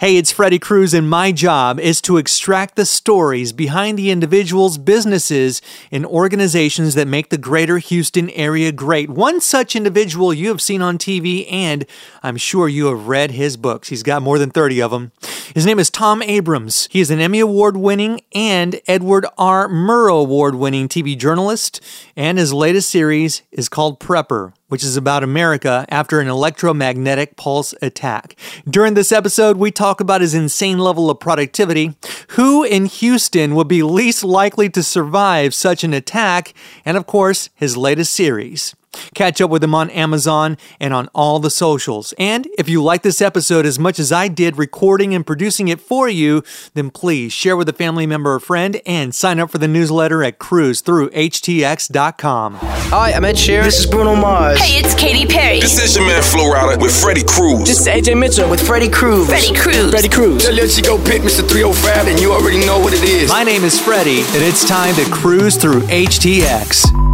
Hey, it's Freddie Cruz, and my job is to extract the stories behind the individuals, businesses, and organizations that make the greater Houston area great. One such individual you have seen on TV, and I'm sure you have read his books. He's got more than 30 of them. His name is Tom Abrahams. He is an Emmy Award winning and Edward R. Murrow Award winning TV journalist, and his latest series is called Prepper which is about America after an electromagnetic pulse attack. During this episode, we talk about his insane level of productivity, who in Houston would be least likely to survive such an attack, and of course, his latest series. Catch up with him on Amazon and on all the socials. And if you like this episode as much as I did recording and producing it for you, then please share with a family member or friend and sign up for the newsletter at cruzthroughhtx.com. Hi, I'm Ed Sheeran. This is Bruno Mars. Hey, it's Katy Perry. This is your man Flo Rida with Freddie Cruz. This is AJ Mitchell with Freddie Cruz. Freddie Cruz. Freddie Cruz. Tell let you go pick Mr. 305 and you already know what it is. My name is Freddie, and it's time to cruise through HTX.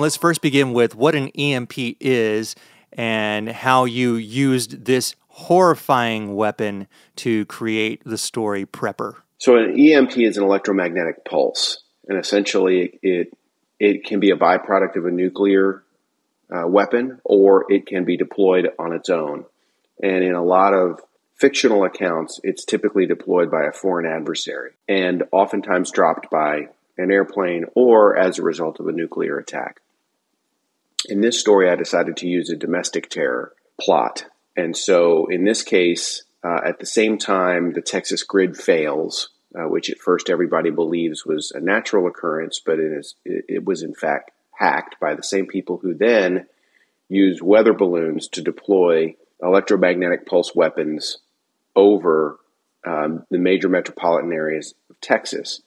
Let's first begin with what an EMP is and how you used this horrifying weapon to create the story Prepper. So an EMP is an electromagnetic pulse, and essentially it it can be a byproduct of a nuclear uh, weapon, or it can be deployed on its own. And in a lot of fictional accounts, it's typically deployed by a foreign adversary, and oftentimes dropped by an airplane or as a result of a nuclear attack. In this story, I decided to use a domestic terror plot. And so in this case, uh, at the same time, the Texas grid fails, uh, which at first everybody believes was a natural occurrence, but it, is, it, was in fact hacked by the same people who then used weather balloons to deploy electromagnetic pulse weapons over um, the major metropolitan areas of Texas.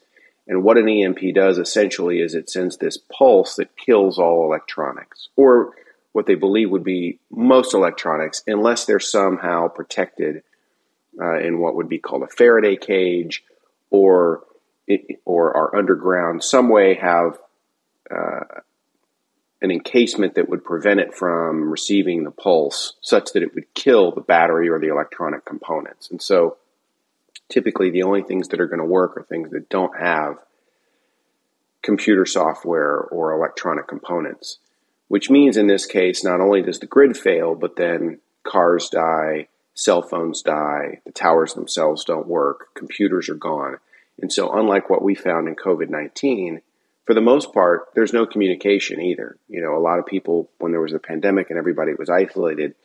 And what an EMP does essentially is it sends this pulse that kills all electronics, or what they believe would be most electronics, unless they're somehow protected uh, in what would be called a Faraday cage, or or are underground. Some way have uh, an encasement that would prevent it from receiving the pulse, such that it would kill the battery or the electronic components. And so typically the only things that are going to work are things that don't have computer software or electronic components. Which means in this case, not only does the grid fail, but then cars die, cell phones die, the towers themselves don't work, computers are gone. And so, unlike what we found in COVID 19, for the most part, there's no communication either. You know, a lot of people, when there was a pandemic and everybody was isolated,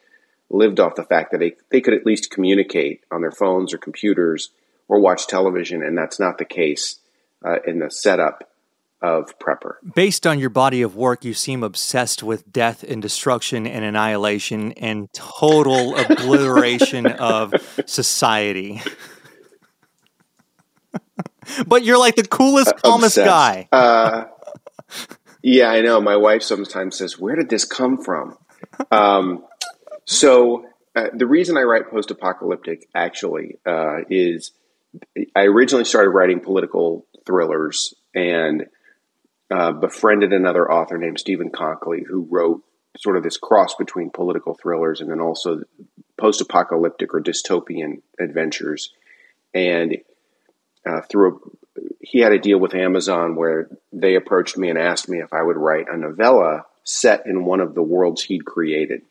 lived off the fact that they, they could at least communicate on their phones or computers or watch television, and that's not the case uh, in the setup of Prepper. Based on your body of work, you seem obsessed with death and destruction and annihilation and total obliteration of society. but you're like the coolest, uh, calmest guy. Uh, yeah, I know. My wife sometimes says, Where did this come from? Um, so uh, the reason I write post apocalyptic actually uh, is I originally started writing political thrillers and uh, befriended another author named Steven Konkoly who wrote sort of this cross between political thrillers and then also post apocalyptic or dystopian adventures. And uh, through a, he had a deal with Amazon where they approached me and asked me if I would write a novella set in one of the worlds he'd created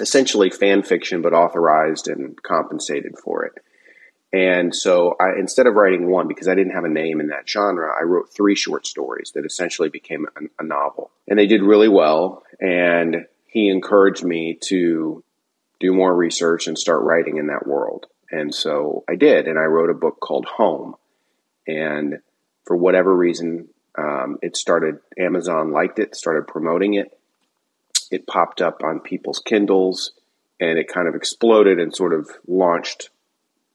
essentially fan fiction, but authorized and compensated for it. And so I, instead of writing one, because I didn't have a name in that genre, I wrote three short stories that essentially became a, a novel. And they did really well. And he encouraged me to do more research and start writing in that world. And so I did. And I wrote a book called Home. And for whatever reason, um, it started, Amazon liked it, started promoting it it popped up on people's Kindles and it kind of exploded and sort of launched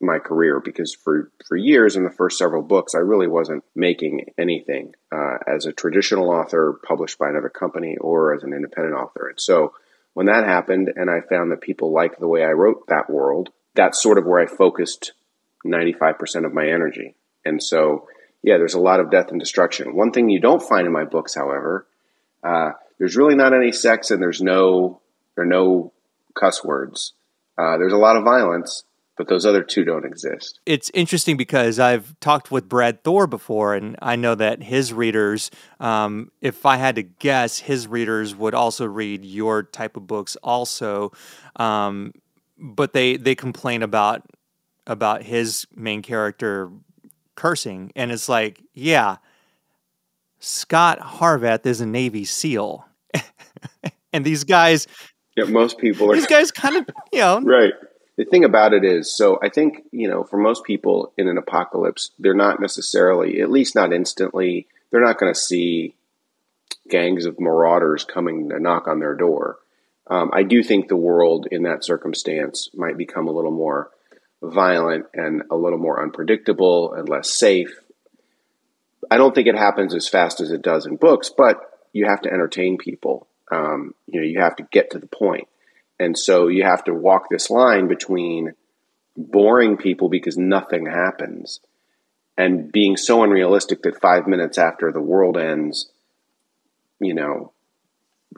my career because for, for years in the first several books, I really wasn't making anything uh, as a traditional author published by another company or as an independent author. And so when that happened and I found that people liked the way I wrote that world, that's sort of where I focused 95% of my energy. And so, yeah, there's a lot of death and destruction. One thing you don't find in my books, however, uh, there's really not any sex and there's no there are no cuss words. Uh, there's a lot of violence, but those other two don't exist. It's interesting because I've talked with Brad Thor before, and I know that his readers, um, if I had to guess, his readers would also read your type of books also. Um, but they they complain about about his main character cursing, and it's like, yeah, Scot Harvath is a Navy SEAL, and these guys, Yeah, most people are these guys, kind of, you know, right. The thing about it is, so I think you know, for most people in an apocalypse, they're not necessarily, at least not instantly, they're not going to see gangs of marauders coming to knock on their door. Um, I do think the world in that circumstance might become a little more violent and a little more unpredictable and less safe. I don't think it happens as fast as it does in books, but you have to entertain people. Um, you know, you have to get to the. And so you have to walk this line between boring people because nothing happens and being so unrealistic that five minutes after the world ends, you know,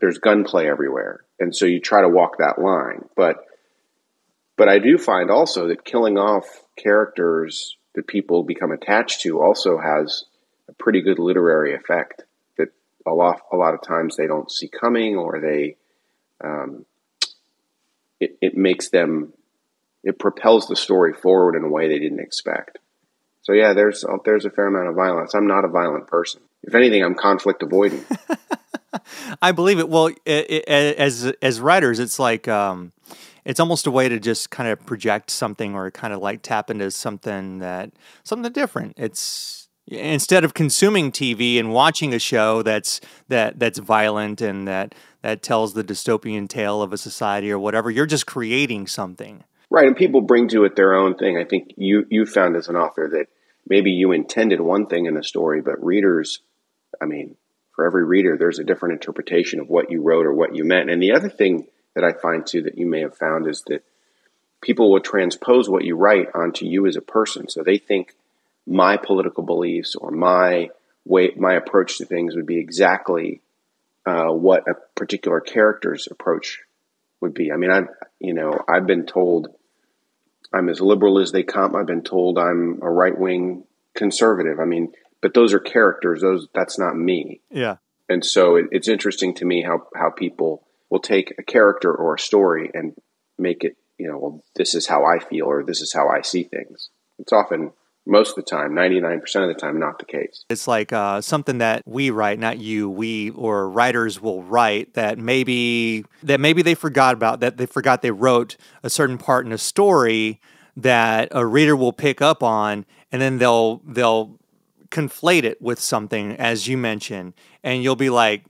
there's gunplay everywhere. And so you try to walk that line. But but I do find also that killing off characters that people become attached to also has a pretty good literary effect a lot a lot of times they don't see coming or they um, it, it makes them it propels the story forward in a way they didn't expect. So yeah, there's there's a fair amount of violence. I'm not a violent person. If anything, I'm conflict avoiding. I believe it. Well, it, it, as as writers, it's like um, it's almost a way to just kind of project something or kind of like tap into something that something different. It's instead of consuming TV and watching a show that's that that's violent and that that tells the dystopian tale of a society or whatever, you're just creating something. Right, and people bring to it their own thing. I think you you found as an author that maybe you intended one thing in a story, but readers, I mean, for every reader, there's a different interpretation of what you wrote or what you meant. And the other thing that I find too that you may have found is that people will transpose what you write onto you as a person. So they think my political beliefs or my way, my approach to things would be exactly uh, what a particular character's approach would be. I mean, I've you know I've been told I'm as liberal as they come. I've been told I'm a right wing conservative. I mean, but those are characters. Those that's not me. Yeah. And so it, it's interesting to me how how people will take a character or a story and make it. You know, well, this is how I feel, or this is how I see things. It's often most of the time, 99% of the time, not the case. It's like uh, something that we write, not you, we or writers will write that maybe that maybe they forgot about that they forgot they wrote a certain part in a story that a reader will pick up on, and then they'll they'll conflate it with something as you mentioned, and you'll be like,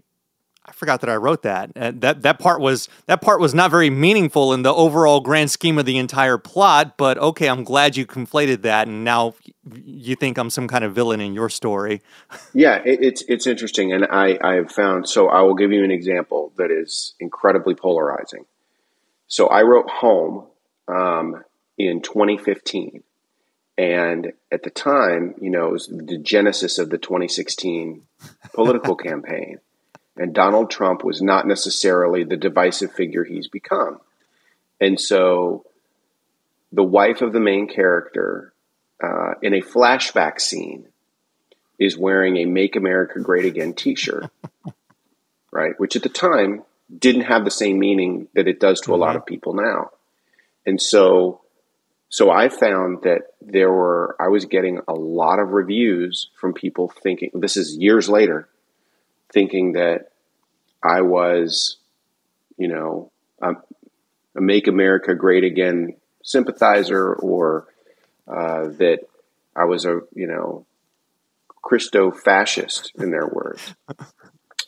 I forgot that I wrote that. Uh, that that part was that part was not very meaningful in the overall grand scheme of the entire plot. But okay, I'm glad you conflated that, and now you think I'm some kind of villain in your story. Yeah, it, it's it's interesting, and I I have found. So I will give you an example that is incredibly polarizing. So I wrote Home um, in 2015, and at the time, you know, it was the genesis of the 2016 political campaign and Donald Trump was not necessarily the divisive figure he's become. And so the wife of the main character uh, in a flashback scene is wearing a Make America Great Again t shirt, right? Which at the time didn't have the same meaning that it does to a lot of people now. And so so I found that there were I was getting a lot of reviews from people thinking this is years later thinking that I was, you know, a, a Make America Great Again sympathizer or uh, that I was a, you know, Christo fascist, in their words.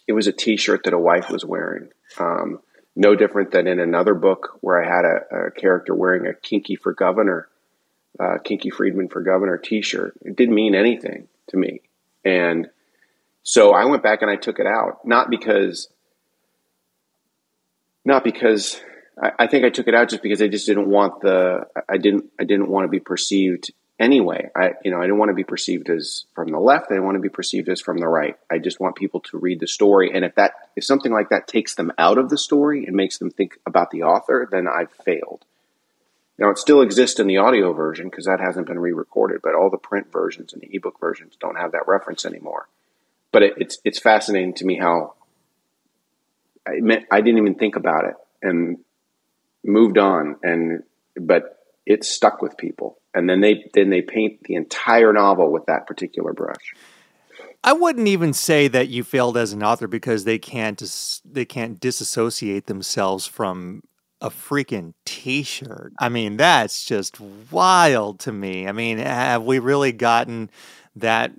It was a t shirt that a wife was wearing. Um, no different than in another book where I had a, a character wearing a Kinky for Governor, uh, Kinky Friedman for Governor t shirt. It didn't mean anything to me. And so I went back and I took it out, not because, not because I, I, think I took it out just because I just didn't want the, I didn't, I didn't want to be perceived anyway. I, you know, I didn't want to be perceived as from the left. I didn't want to be perceived as from the right. I just want people to read the story. And if that, if something like that takes them out of the story and makes them think about the author, then I've failed. Now it still exists in the audio version because that hasn't been re-recorded, but all the print versions and the ebook versions don't have that reference anymore. But it, it's it's fascinating to me how I meant, I didn't even think about it and moved on, and but it stuck with people, and then they then they paint the entire novel with that particular brush. I wouldn't even say that you failed as an author because they can't dis- they can't disassociate themselves from a freaking t-shirt. I mean, that's just wild to me. I mean, have we really gotten that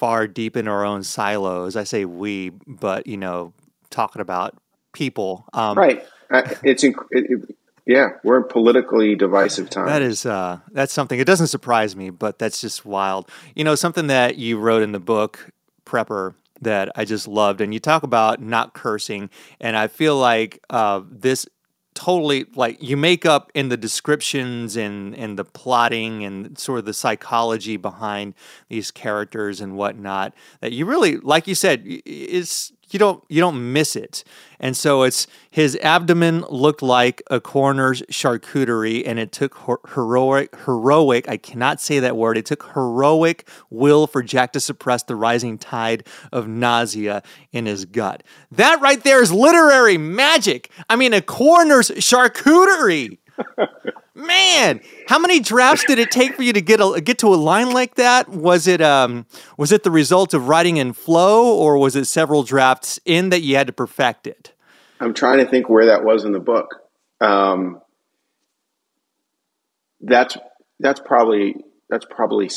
far deep in our own silos? I say we, but you know, talking about people, um, right? Uh, it's inc- it, it, yeah, we're in politically divisive times. That is uh, that's something. It doesn't surprise me, but that's just wild. You know, something that you wrote in the book Prepper that I just loved, and you talk about not cursing, and I feel like uh, this totally like you make up in the descriptions and and the plotting and sort of the psychology behind these characters and whatnot that you really like you said it's you don't you don't miss it. And so it's his abdomen looked like a coroner's charcuterie, and it took heroic heroic I cannot say that word. It took heroic will for Jack to suppress the rising tide of nausea in his gut. That right there is literary magic. I mean, a coroner's charcuterie. Man, how many drafts did it take for you to get a, get to a line like that? Was it um was it the result of writing in flow, or was it several drafts in that you had to perfect it? I'm trying to think where that was in the book. Um, that's that's probably that's probably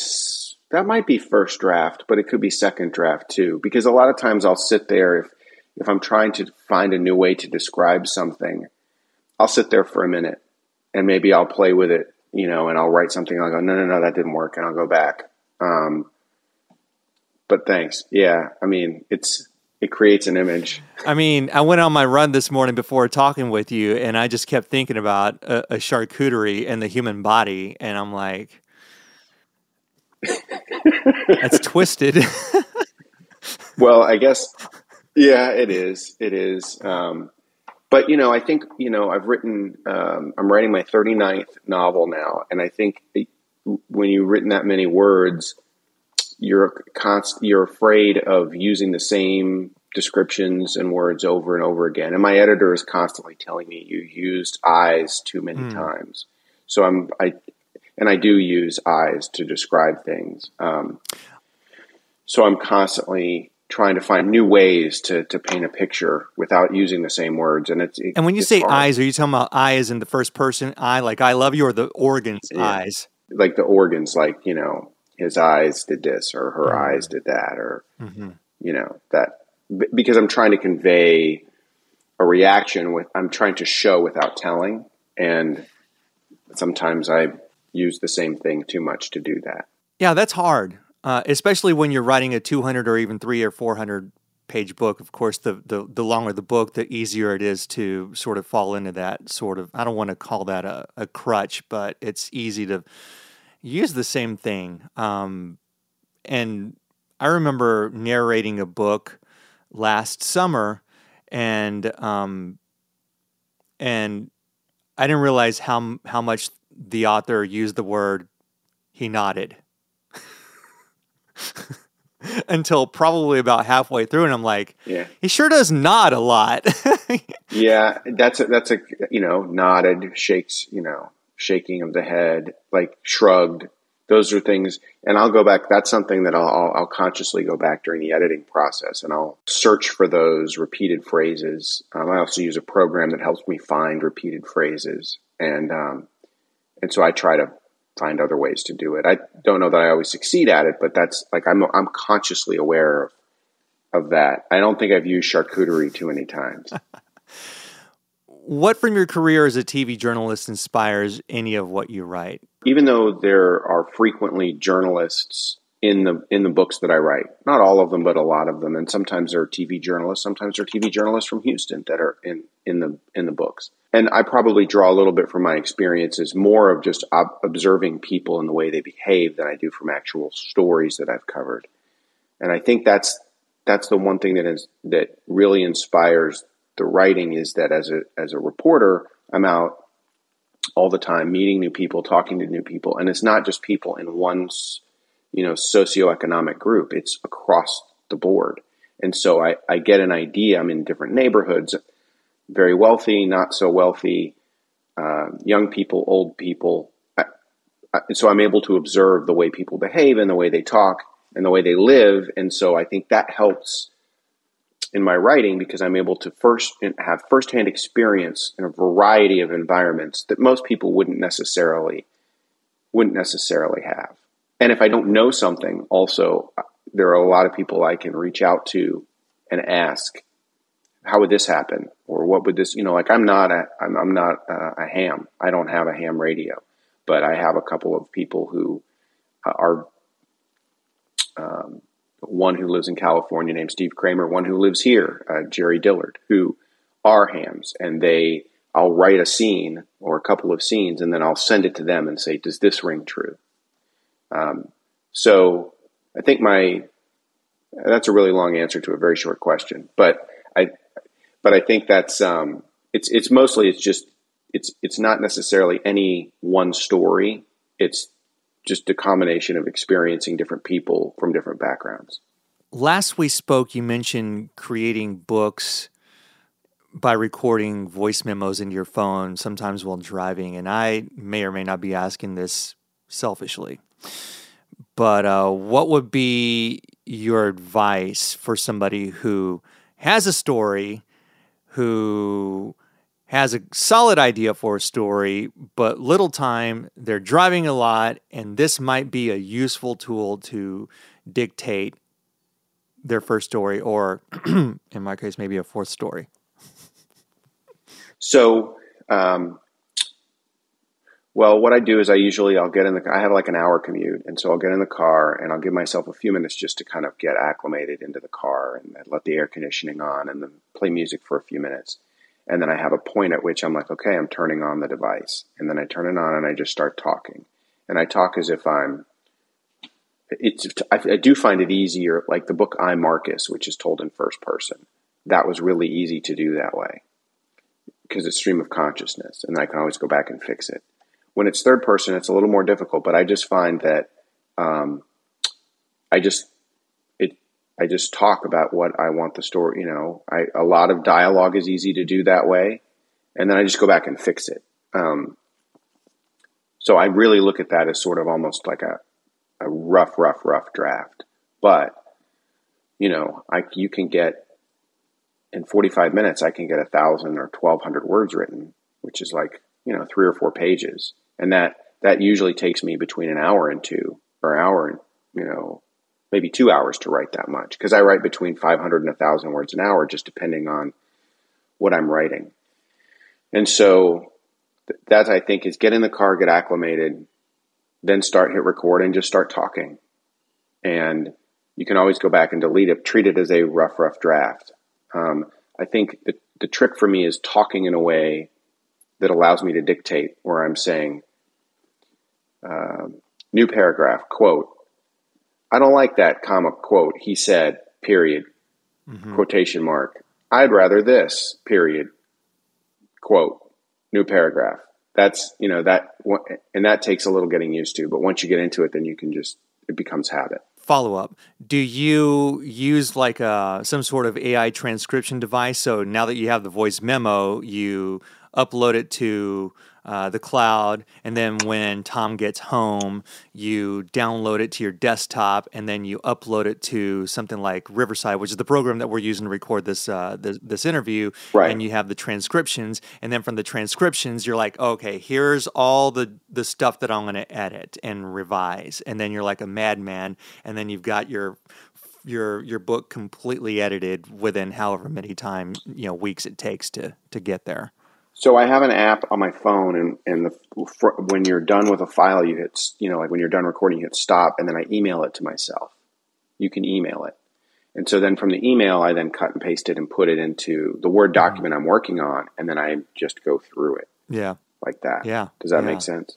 that might be first draft, but it could be second draft too. Because a lot of times I'll sit there if if I'm trying to find a new way to describe something, I'll sit there for a minute and maybe I'll play with it, you know, and I'll write something. I'll go, no, no, no, that didn't work, and I'll go back. Um, but thanks. Yeah, I mean, it's it creates an image. I mean, I went on my run this morning before talking with you, and I just kept thinking about a, a charcuterie and the human body, and I'm like, that's twisted. well, I guess, yeah, it is. It is. Um, but you know, I think you know, I've written. Um, I'm writing my 39th novel now, and I think when you've written that many words, you're const- you're afraid of using the same descriptions and words over and over again. And my editor is constantly telling me you used eyes too many mm. times. So I'm I and I do use eyes to describe things. Um, so I'm constantly trying to find new ways to, to paint a picture without using the same words. And it's it, and when you say hard. eyes, are you talking about eyes in the first person eye, like I love you, or the organs yeah. eyes? Like the organs, like you know, his eyes did this, or her mm-hmm. eyes did that, or mm-hmm. you know that because I'm trying to convey a reaction with I'm trying to show without telling, and sometimes I use the same thing too much to do that. Yeah, that's hard uh, especially when you're writing a 200 or even three or 400 page book. Of course, the, the, the longer the book, the easier it is to sort of fall into that sort of, I don't want to call that a, a crutch, but it's easy to use the same thing. Um, and I remember narrating a book last summer and, um, and I didn't realize how, how much the author used the word he nodded until probably about halfway through, and I'm like, yeah, he sure does nod a lot. yeah, that's a, that's a you know nodded, shakes, you know, shaking of the head, like shrugged. Those are things, and I'll go back. That's something that I'll, I'll, I'll consciously go back during the editing process, and I'll search for those repeated phrases. Um, I also use a program that helps me find repeated phrases, and um, and so I try to find other ways to do it. I don't know that I always succeed at it, but that's like I'm I'm consciously aware of, of that. I don't think I've used charcuterie too many times. what from your career as a TV journalist inspires any of what you write? Even though there are frequently journalists in the in the books that I write, not all of them, but a lot of them, and sometimes they're TV journalists, sometimes they're TV journalists from Houston that are in in the in the books. And I probably draw a little bit from my experiences more of just ob- observing people and the way they behave than I do from actual stories that I've covered. And I think that's that's the one thing that is that really inspires the writing is that as a as a reporter, I'm out all the time, meeting new people, talking to new people, and it's not just people in one, you know, socioeconomic group. It's across the board, and so I, I get an idea. I'm in different neighborhoods, very wealthy, not so wealthy, uh, young people, old people. I, I, so I'm able to observe the way people behave and the way they talk and the way they live, and so I think that helps in my writing because I'm able to first have firsthand experience in a variety of environments that most people wouldn't necessarily wouldn't necessarily have. And if I don't know something, also there are a lot of people I can reach out to and ask, how would this happen, or what would this, you know, like I'm not a I'm, I'm not a, a ham. I don't have a ham radio, but I have a couple of people who uh, are. Um, one who lives in California named Steve Kramer, one who lives here, uh, Jerry Dillard, who are hams, and they I'll write a scene or a couple of scenes, and then I'll send it to them and say, "Does this ring true?" Um, so I think my that's a really long answer to a very short question, but I but I think that's um, it's it's mostly it's just it's it's not necessarily any one story. It's just a combination of experiencing different people from different backgrounds. Last we spoke, you mentioned creating books by recording voice memos into your phone, sometimes while driving. And I may or may not be asking this selfishly, but uh, what would be your advice for somebody who has a story, who has a solid idea for a story, but little time, they're driving a lot, and this might be a useful tool to dictate their first story, or in my case, maybe a fourth story. So, um, well, what I do is I usually I'll get in the I have like an hour commute, and so I'll get in the car and I'll give myself a few minutes just to kind of get acclimated into the car and let the air conditioning on, and then play music for a few minutes and then I have a point at which I'm like, okay, I'm turning on the device, and then I turn it on and I just start talking, and I talk as if I'm. It's I, I do find it easier, like the book I'm Marcus, which is told in first person. That was really easy to do that way because it's stream of consciousness, and I can always go back and fix it. When it's third person, it's a little more difficult, but I just find that um, I just it I just talk about what I want the story. You know, I, a lot of dialogue is easy to do that way, and then I just go back and fix it. Um, so I really look at that as sort of almost like a, a rough, rough, rough draft. But you know, I you can get in 45 minutes, I can get a thousand or 1200 words written, which is like you know three or four pages, and that that usually takes me between an hour and two, or hour and you know maybe two hours to write that much because I write between 500 and 1,000 words an hour, just depending on what I'm writing. And so that I think is get in the car, get acclimated, then start hit record and just start talking. And you can always go back and delete it, treat it as a rough, rough draft. Um, I think the, the trick for me is talking in a way that allows me to dictate where I'm saying, uh, new paragraph, quote, I don't like that comma quote. He said, period, mm-hmm. quotation mark. I'd rather this, period, quote, new paragraph. That's, you know, that, and that takes a little getting used to. But once you get into it, then you can just, it becomes habit. Follow up. Do you use like a, uh, some sort of AI transcription device? So now that you have the voice memo, you upload it to uh, the cloud, and then when Tom gets home, you download it to your desktop, and then you upload it to something like Riverside, which is the program that we're using to record this uh, this, this, interview. Right. And you have the transcriptions, and then from the transcriptions, you're like, okay, here's all the the stuff that I'm going to edit and revise, and then you're like a madman, and then you've got your your your book completely edited within however many time you know weeks it takes to to get there. So I have an app on my phone, and and the, for, when you're done with a file, you hit you know like when you're done recording, you hit stop, and then I email it to myself. You can email it, and so then from the email, I then cut and paste it and put it into the Word mm-hmm. document I'm working on, and then I just go through it. Yeah, like that. Yeah, does that yeah. make sense?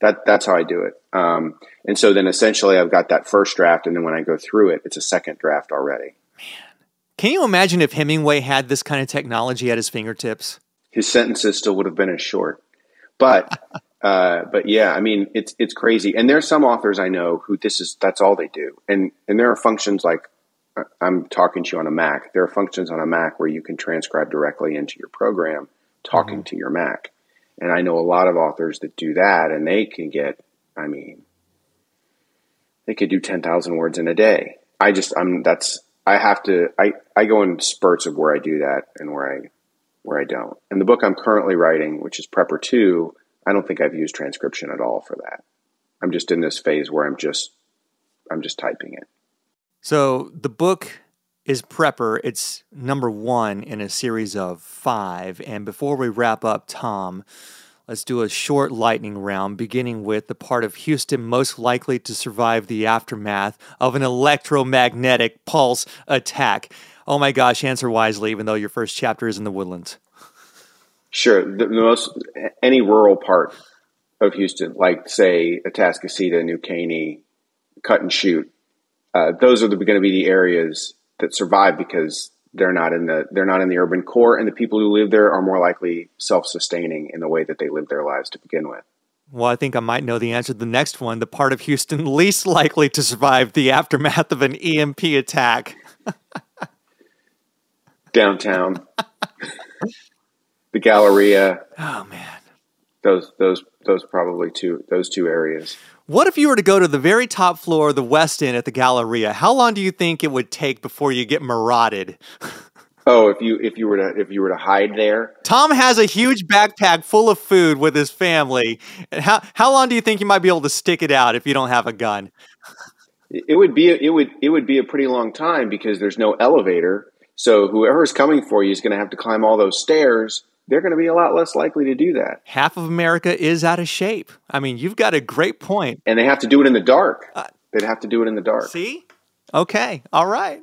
That that's how I do it. Um, and so then essentially, I've got that first draft, and then when I go through it, it's a second draft already. Man, can you imagine if Hemingway had this kind of technology at his fingertips? His sentences still would have been as short. But uh, but yeah, I mean it's it's crazy. And there's some authors I know who this is that's all they do. And and there are functions like uh, I'm talking to you on a Mac. There are functions on a Mac where you can transcribe directly into your program talking mm-hmm. to your Mac. And I know a lot of authors that do that and they can get I mean they could do 10,000 words in a day. I just I'm that's I have to I I go in spurts of where I do that and where I where I don't. And the book I'm currently writing, which is Prepper 2, I don't think I've used transcription at all for that. I'm just in this phase where I'm just I'm just typing it. So the book is Prepper. It's number 1 in a series of 5 and before we wrap up Tom, Let's do a short lightning round, beginning with the part of Houston most likely to survive the aftermath of an electromagnetic pulse attack. Oh my gosh, answer wisely, even though your first chapter is in the woodlands. Sure. The, the most, any rural part of Houston, like say Atascocita, New Caney, Cut and Shoot, uh, those are going to be the areas that survive because they're not in the they're not in the urban core, and the people who live there are more likely self-sustaining in the way that they live their lives to begin with. Well, I think I might know the answer to the next one. The part of Houston least likely to survive the aftermath of an EMP attack. Downtown. the Galleria. Oh man. Those those those probably two those two areas. What if you were to go to the very top floor of the West End at the Galleria? How long do you think it would take before you get marauded? Oh, if you if you were to if you were to hide there, Tom has a huge backpack full of food with his family. How how long do you think you might be able to stick it out if you don't have a gun? It would be it would it would be a pretty long time because there's no elevator. So whoever's coming for you is going to have to climb all those stairs they're going to be a lot less likely to do that. Half of America is out of shape. I mean, you've got a great point. And they have to do it in the dark. Uh, They'd have to do it in the dark. See? Okay, all right.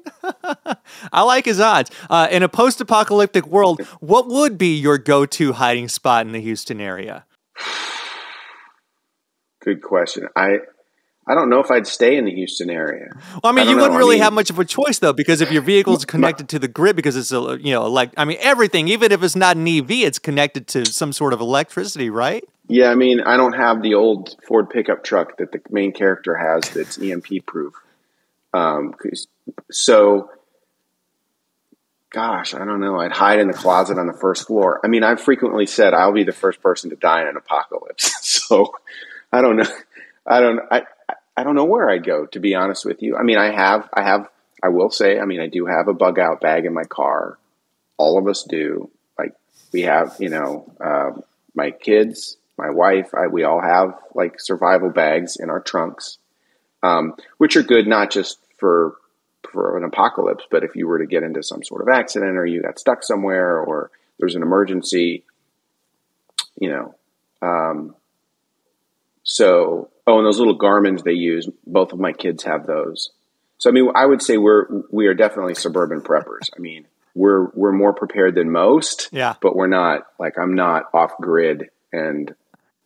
I like his odds. Uh, in a post apocalyptic world, what would be your go to hiding spot in the Houston area? Good question. I I don't know if I'd stay in the Houston area. Well, I mean, I you wouldn't know. really I mean, have much of a choice though, because if your vehicle is connected to the grid, because it's a you know like I mean everything, even if it's not an EV, it's connected to some sort of electricity, right? Yeah, I mean, I don't have the old Ford pickup truck that the main character has that's EMP proof. Um, so, gosh, I don't know. I'd hide in the closet on the first floor. I mean, I've frequently said I'll be the first person to die in an apocalypse. so, I don't know. I don't. I I don't know where I'd go to be honest with you. I mean, I have, I have, I will say, I mean, I do have a bug out bag in my car. All of us do. Like we have, you know, uh, my kids, my wife, I, we all have like survival bags in our trunks, um, which are good not just for for an apocalypse, but if you were to get into some sort of accident or you got stuck somewhere or there's an emergency, you know. Um, so Oh, and those little Garmin's they use, both of my kids have those. So I mean, I would say we're we are definitely suburban preppers. I mean, we're we're more prepared than most. Yeah. But we're not like I'm not off grid and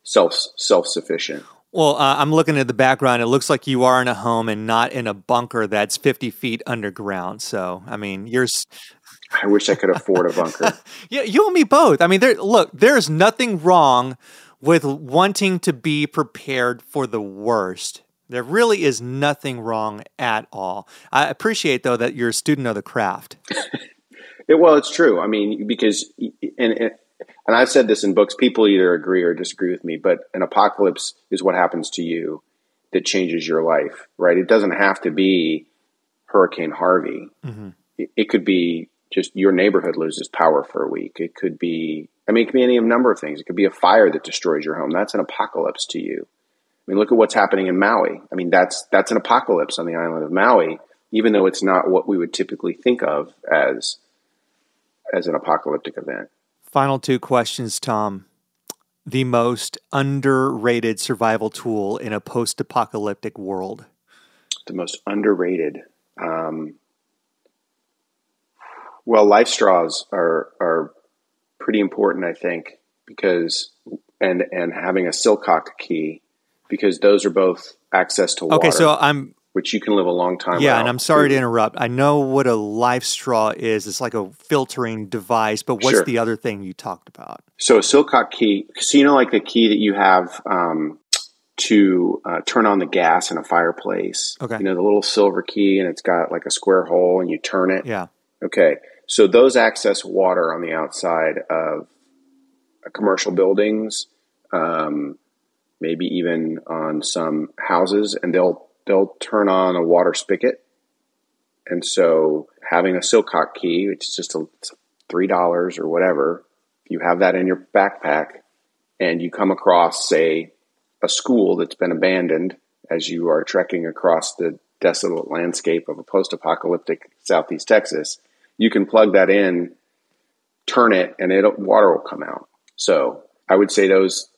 self self sufficient. Well, uh, I'm looking at the background. It looks like you are in a home and not in a bunker that's 50 feet underground. So, I mean, you're. I wish I could afford a bunker. yeah, you and me both. I mean, there. Look, there's nothing wrong with wanting to be prepared for the worst. There really is nothing wrong at all. I appreciate though that you're a student of the craft. it, well, it's true. I mean, because and, and and I've said this in books. People either agree or disagree with me, but an apocalypse is what happens to you that changes your life, right? It doesn't have to be Hurricane Harvey. Mm-hmm. It, it could be just your neighborhood loses power for a week. It could be I mean, it can be any number of things. It could be a fire that destroys your home. That's an apocalypse to you. I mean, look at what's happening in Maui. I mean, that's that's an apocalypse on the island of Maui, even though it's not what we would typically think of as as an apocalyptic event. Final two questions, Tom. The most underrated survival tool in a post-apocalyptic world. The most underrated. Um, well, life straws are are pretty important, I think, because and and having a sillcock key because those are both access to water. Okay, so I'm which you can live a long time. Yeah, without and I'm sorry to interrupt. I know what a life straw is. It's like a filtering device, but what's Sure. the other thing you talked about? So a sillcock key, so you know, like the key that you have um, to uh, turn on the gas in a fireplace. Okay. You know, the little silver key, and it's got like a square hole, and you turn it. Yeah. Okay. So those access water on the outside of commercial buildings, um, maybe even on some houses, and they'll they'll turn on a water spigot. And so having a sillcock key, which is just a, three dollars or whatever, if you have that in your backpack, and you come across, say, a school that's been abandoned as you are trekking across the desolate landscape of a post-apocalyptic southeast Texas, you can plug that in, turn it, and it water will come out. So I would say those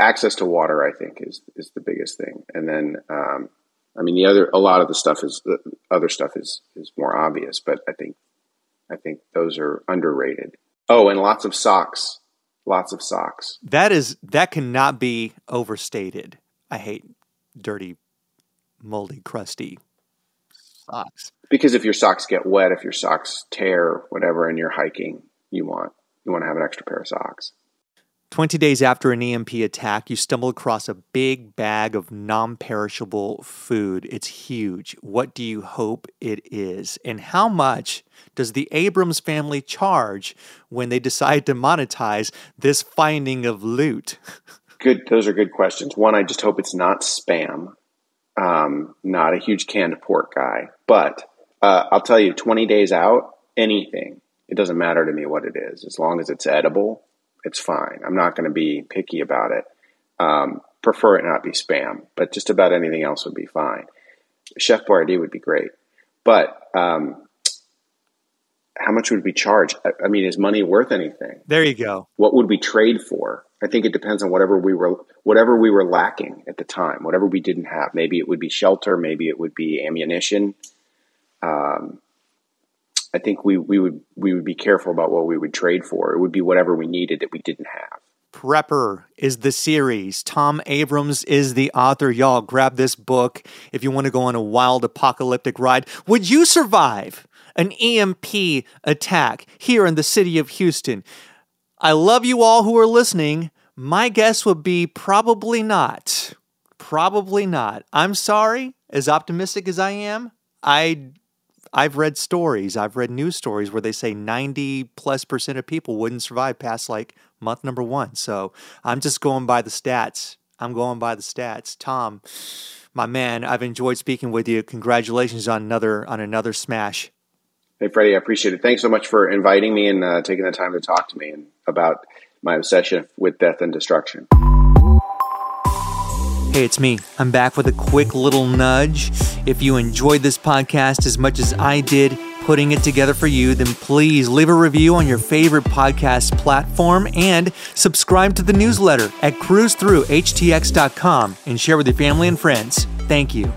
access to water, I think, is is the biggest thing. And then, um, I mean, the other a lot of the stuff is the other stuff is is more obvious, but I think I think those are underrated. Oh, and lots of socks, lots of socks. That is that cannot be overstated. I hate dirty, moldy, crusty socks. Because if your socks get wet, if your socks tear, whatever, and you're hiking, you want you want to have an extra pair of socks. 20 days after an EMP attack, you stumble across a big bag of non perishable food. It's huge. What do you hope it is? And how much does the Abrahams family charge when they decide to monetize this finding of loot? Good. Those are good questions. One, I just hope it's not spam. Um, not a huge canned pork guy, but uh, I'll tell you, 20 days out, anything. It doesn't matter to me what it is, as long as it's edible. It's fine. I'm not going to be picky about it. Um, prefer it not be spam, but just about anything else would be fine. Chef Boyardee would be great, but um, how much would we charge? I, I mean, is money worth anything? There you go. what would we trade for? I think it depends on whatever we were whatever we were lacking at the time, whatever we didn't have. Maybe it would be shelter, maybe it would be ammunition. Um, I think we, we would we would be careful about what we would trade for. It would be whatever we needed that we didn't have. Prepper is the series. Tom Abrahams is the author. Y'all grab this book if you want to go on a wild apocalyptic ride. Would you survive an EMP attack here in the city of Houston? I love you all who are listening. My guess would be probably not. Probably not. I'm sorry, as optimistic as I am, I I've read stories, I've read news stories where they say 90 plus percent of people wouldn't survive past like month number one. So I'm just going by the stats. I'm going by the stats. Tom, my man, I've enjoyed speaking with you. Congratulations on another on another smash. Hey, Freddie, I appreciate it. Thanks so much for inviting me and uh, taking the time to talk to me about my obsession with death and destruction. Hey, it's me. I'm back with a quick little nudge. If you enjoyed this podcast as much as I did putting it together for you, then please leave a review on your favorite podcast platform and subscribe to the newsletter at cruzthroughhtx.com and share with your family and friends. Thank you.